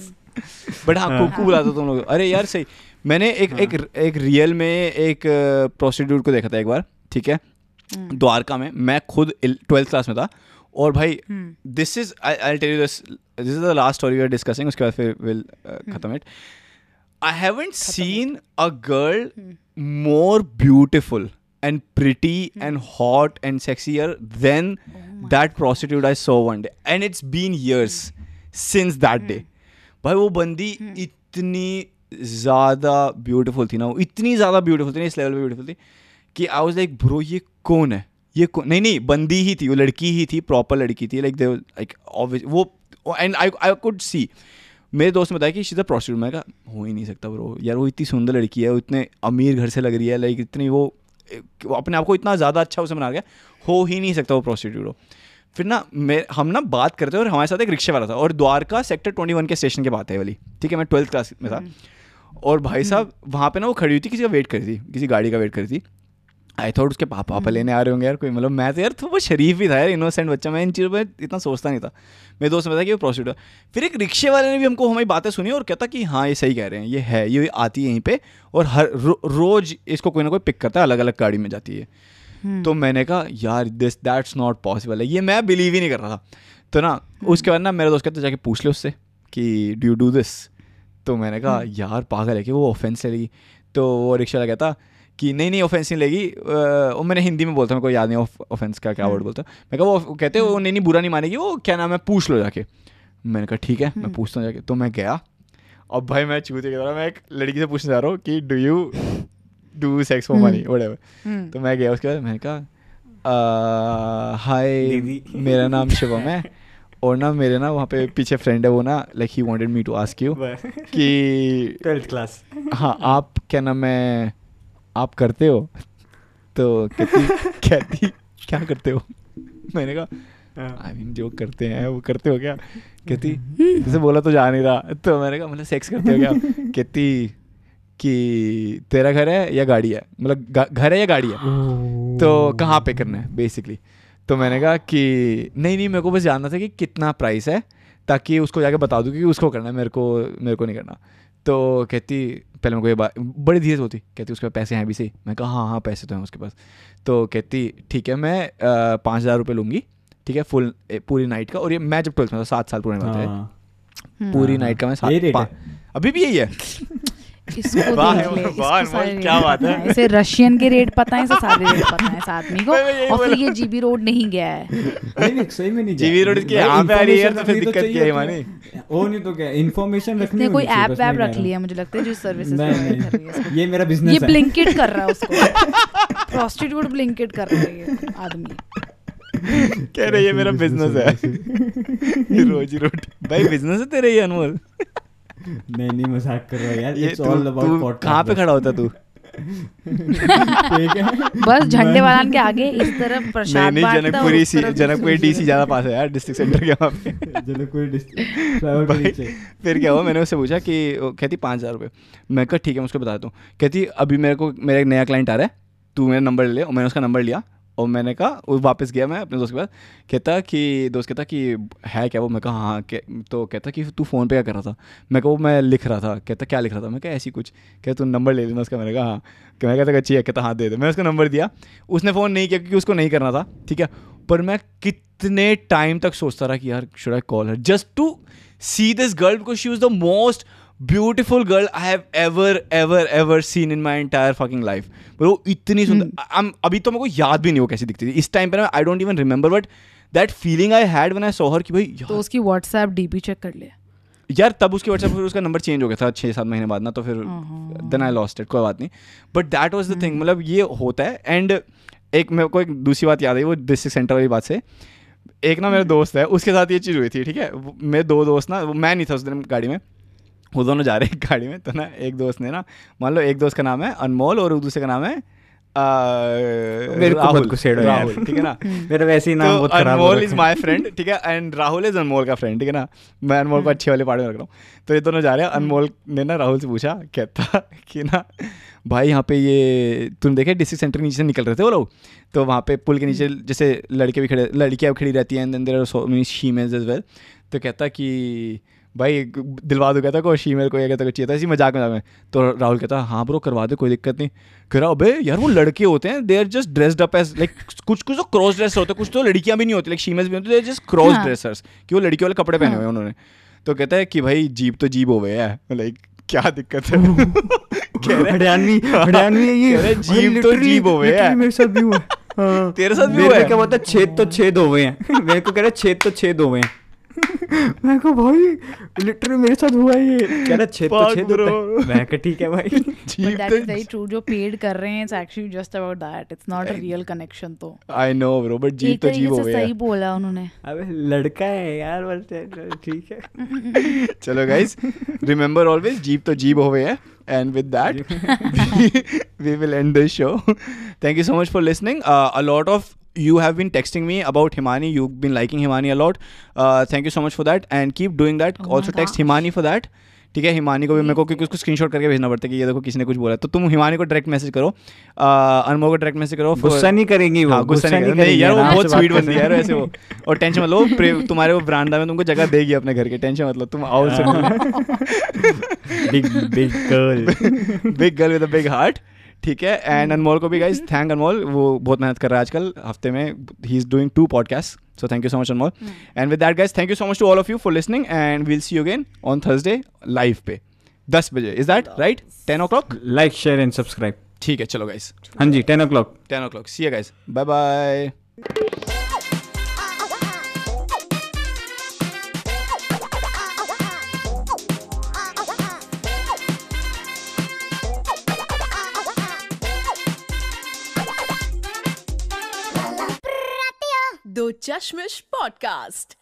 बट हाँ कुकू बुलाते हो तुम लोग। अरे यार सही। मैंने एक एक एक रियल में एक प्रोस्टिट्यूट को देखा था एक बार। ठीक है? हम्म। द्वारका में। मैं खुद ट्वेल्थ क्लास में था। और भाई हम्म। This is I tell you this this is the last story we are discussing उसके बाद फिर विल खत्म it I haven't seen a girl more beautiful and pretty and hot and sexier than that prostitute I so one day and it's been years since that day भाई वो बंदी इतनी ज़्यादा beautiful थी ना वो इतनी ज़्यादा ब्यूटीफुल थी ना इस लेवल पे ब्यूटीफुल थी कि आई वाज लाइक ब्रो ये कौन है? ये कौन नहीं नहीं बंदी ही थी वो लड़की ही थी प्रॉपर लड़की थी लाइक दे लाइक वो and I I could see मेरे दोस्त ने बताया कि शीज प्रोस्टिट्यूट मैं कहा हो ही नहीं सकता ब्रो यार वो इतनी सुंदर लड़की है वो इतने अमीर घर से लग रही है लाइक इतनी वो वो अपने आप को इतना ज़्यादा अच्छा उसे बना गया हो ही नहीं सकता वो प्रोस्टिट्यूट हो फिर ना मैं हम ना बात करते और हमारे साथ एक रिक्शे वाला था और द्वारका सेक्टर ट्वेंटी वन के स्टेशन के बात है वाली ठीक है मैं ट्वेल्थ क्लास में था। और भाई साहब वहाँ पे ना वो खड़ी हुई थी किसी का वेट करी थी किसी गाड़ी का वेट करी थी। आई थॉट उसके पापा पापा लेने आ रहे होंगे यार कोई मतलब मैं तो यार तो वो शरीफ ही था यार इनोसेंट बच्चा मैं इन चीज़ों पर इतना सोचता नहीं था। मेरे दोस्त ने बताया कि वो प्रोस्टिट्यूट फिर एक रिक्शे वाले ने भी हमको हमारी बातें सुनी और कहता कि हाँ ये सही कह रहे हैं ये है ये आती है यहीं पे और हर रो, रोज इसको कोई ना कोई पिक करता है अलग अलग गाड़ी में जाती है। तो मैंने कहा यार दिस दैट्स नॉट पॉसिबल है। ये मैं बिलीव ही नहीं कर रहा था। तो ना उसके बाद ना मेरे दोस्त कहते जाके पूछ ले उससे कि डू यू डू दिस तो मैंने कहा यार पागल है कि वो ऑफेंस ले लेगी। तो वो रिक्शा वाला कहता कि नहीं नहीं ऑफेंस नहीं लेगी। वो मैंने हिंदी में बोलता मेरे को याद नहीं ऑफेंस का क्या वर्ड बोलता मैं कहा वो कहते वो नहीं नहीं बुरा नहीं मानेगी वो क्या नाम है पूछ लो जाके। मैंने कहा ठीक है मैं पूछता हूँ जाके। तो मैं गया। और भाई मैं चूते की तरह मैं एक लड़की से पूछने जा रहा हूँ कि do you do sex for money what तो मैं गया उसके बाद मैंने कहा हाय मेरा नाम शिवम है। और ना मेरे ना वहाँ पे पीछे फ्रेंड है वो ना like he wanted me to ask you कि ट्वेल्थ क्लास हाँ आप क्या नाम है आप करते हो? तो कहती कहती क्या करते हो? मैंने कहा आई मीन जो करते हैं वो करते हो क्या? कहती जैसे बोला तो जा नहीं रहा। तो मैंने कहा मतलब सेक्स करते हो क्या? कहती कि तेरा घर है या गाड़ी है? मतलब घर है या गाड़ी है? तो कहाँ पे करना है बेसिकली तो मैंने कहा कि नहीं नहीं मेरे को बस जानना था कि कितना प्राइस है ताकि उसको जाके बता दूँ कि उसको करना है मेरे को मेरे को नहीं करना। तो कहती पहले मेरे को ये बात बड़ी धीरे होती कहती उसके पास पैसे हैं भी सही मैं कहा हाँ हाँ पैसे तो हैं उसके पास। तो कहती ठीक है मैं पाँच हज़ार रुपये लूँगी ठीक है फुल पूरी नाइट का और ये मैं जब ट्वेल्थ में था सात साल पुरानी बात है हाँ। पूरी नाइट का मैं सात अभी भी यही है। इसको देख ले, इसको सारे क्या बात है। इसे रशियन के रेट पता है इसे सारे रेट पता है इस आदमी को। और फिर ये जीबी रोड नहीं गया है। नहीं नहीं सही में नहीं गया। रोड इसके भाई, यहाँ पे आ रही है तो फिर दिक्कत क्या है? तो- वो नहीं तो क्या इन्फॉर्मेशन रखनी कोई ऐप वैप रख लिया मुझे लगता है जो सर्विसेज़। नहीं ये मेरा बिज़नेस है। ब्लिंकिट कर रहा है उसको। प्रोस्टिट्यूट ब्लिंकिट कर रहा है ये आदमी। कह रही है मेरा बिज़नेस है। रोजी रोटी। भाई बिज़नेस है तेरे ये अनमोल? नहीं नहीं मज़ाक कर रहा यार इट्स ऑल अबाउट कहाँ पे खड़ा होता तू? बस झंडे वालान के आगे इस तरफ़ नहीं प्रसाद नहीं बांटता जनकपुरी सी जनकपुरी डीसी ज़्यादा पास है यार डिस्ट्रिक्ट सेंटर के वहाँ पे। कोई डिस्ट्रिक्ट फिर क्या हुआ मैंने उससे पूछा कि कहती पाँच हज़ार रुपये। मैं कहा ठीक है मैं उसको बता दूँ कहती अभी मेरे को मेरा एक नया क्लाइंट आ रहा है तू मेरा नंबर ले ले और मैंने उसका नंबर लिया। और मैंने कहा, वो वापस गया मैं अपने दोस्त के पास, कहता कि, दोस्त कहता कि, है क्या वो? मैं कहा हाँ तो कहता कि, तू फ़ोन पे क्या कर रहा था? मैं कहा, वो मैं लिख रहा था। कहता, क्या लिख रहा था? मैं कहा, ऐसी कुछ। कहता, तू नंबर ले लेना उसका। मैंने कहा हाँ। कि मैं कहता अच्छी है। कहता हाँ दे दे। मैंने उसका नंबर दिया। उसने फ़ोन नहीं किया क्योंकि उसको नहीं करना था, ठीक है? पर मैं कितने टाइम तक सोचता रहा कि, यार should I call her just to see this girl because she was the most beautiful girl I have ever ever ever seen in my entire fucking life पर वो इतनी सुंदर I'm- अभी तो मेरे को याद भी नहीं वो कैसी दिखती थी। इस टाइम पे I don't even remember but that feeling I had when I saw her कि भाई तो उसकी व्हाट्सएप डीपी चेक कर लिया। यार तब उसके व्हाट्सएप पर उसका नंबर चेंज हो गया था छः सात महीने बाद ना तो फिर देन आई लॉस्ट इट कोई बात नहीं। But that was the thing मतलब ये होता है एंड एक मेरे को एक दूसरी बात याद आई वो डिस्ट्रिक्ट सेंटर वाली बात से। एक ना मेरा दोस्त है उसके साथ ये चीज़ हुई थी ठीक है? मेरे दो दोस्त ना वो मैं नहीं था उस दिन गाड़ी में। वो दोनों जा रहे हैं गाड़ी में तो ना एक दोस्त ने ना मान लो एक दोस्त का नाम है अनमोल और दूसरे का नाम है मेरे राहुल। ठीक है ना? मेरा वैसे ही नाम तो बहुत खराब अनमोल इज़। माय फ्रेंड ठीक है? एंड राहुल इज़ अनमोल का फ्रेंड ठीक है ना? मैं अनमोल को अच्छे वाले पार्टी में रख रहा हूँ। तो ये दोनों जा रहे हैं। अनमोल ने ना राहुल से पूछा कहता कि ना भाई यहाँ पे ये तुम देखे डिस्ट्रिक्ट सेंटर के नीचे से निकल रहे थे वो लोग? तो वहाँ पे पुल के नीचे जैसे लड़के भी खड़े लड़कियाँ भी खड़ी रहती हैं and there are so many shemales as well तो कहता कि भाई दिलवा दो कहता को शीमेल को ये कहता कुछ चाहिए था इसी मज़ाक मज़ाक में तो राहुल कहता हाँ ब्रो करवा दे कोई दिक्कत नहीं। कह रहा अबे यार वो लड़के होते हैं they are just dressed up as like कुछ कुछ तो क्रॉस ड्रेस होते हैं कुछ तो लड़कियाँ भी नहीं होती लाइक शीमेल्स भी होती है जस्ट क्रॉस हाँ। ड्रेसर्स कि वो लड़कियों वाले कपड़े पहने हुए हैं उन्होंने। तो कहता है कि भाई जीप तो जीप हो गए है लाइक क्या दिक्कत है? है, हरियाणवी हरियाणवी ये। जीभ तो जीभ हो literally हैं। मेरे साथ भी हुआ हाँ। तेरे साथ भी हुआ है? क्या बोलता छेद तो छेद हो गए हैं। मेरे को कह रहा है छेद तो छेद हो गए हैं। मैं को भाई लिटरली मेरे साथ हुआ ये। कह रहा छेद तो छेद होता है। मैं कहा ठीक है भाई। Jeep that is very true जो पेड कर रहे हैं it's actually just about that it's not a real connection तो। I know bro but jeep तो जीप हो से गए सही बोला उन्होंने। अबे लड़का है यार बोलते ठीक है। चलो गाइस रिमेंबर ऑलवेज जीप तो जीप हो है। And with that we, we will end this show. Thank you so much for listening. Uh, a lot of you have been texting me about himani. You've been liking himani a lot. Uh, thank you so much for that. And keep doing that. Oh also text gosh. himani for that. ठीक है हिमानी को भी मेरे को क्योंकि उसको screenshot करके भेजना पड़ता है कि ये देखो किसी ने कुछ बोला तो तुम हिमानी को डायरेक्ट मैसेज करो। Uh, अनमोल को डायरेक्ट मैसेज करो गुस्सा नहीं करेंगी वो हाँ गुस्सा नहीं करेगी। नहीं यार वो बहुत स्वीट बनती है यार वैसे वो। और टेंशन मत लो तुम्हारे वो ब्रांडा में तुमको जगह देगी अपने घर के। टेंशन मत लो तुम आओ big big girl big girl with a big heart ठीक है एंड अनमोल को भी गाइज़ थैंक अनमोल वो बहुत मेहनत कर रहा है आजकल हफ़्ते में ही is doing two podcast so thank you so much Anmol and with that guys thank you so much to all of you for listening and will see you again on Thursday live पे दस बजे. Is that right ten o'clock like share and subscribe ठीक है चलो guys हाँ जी ten o'clock ten o'clock see guys bye bye Do Chashmish podcast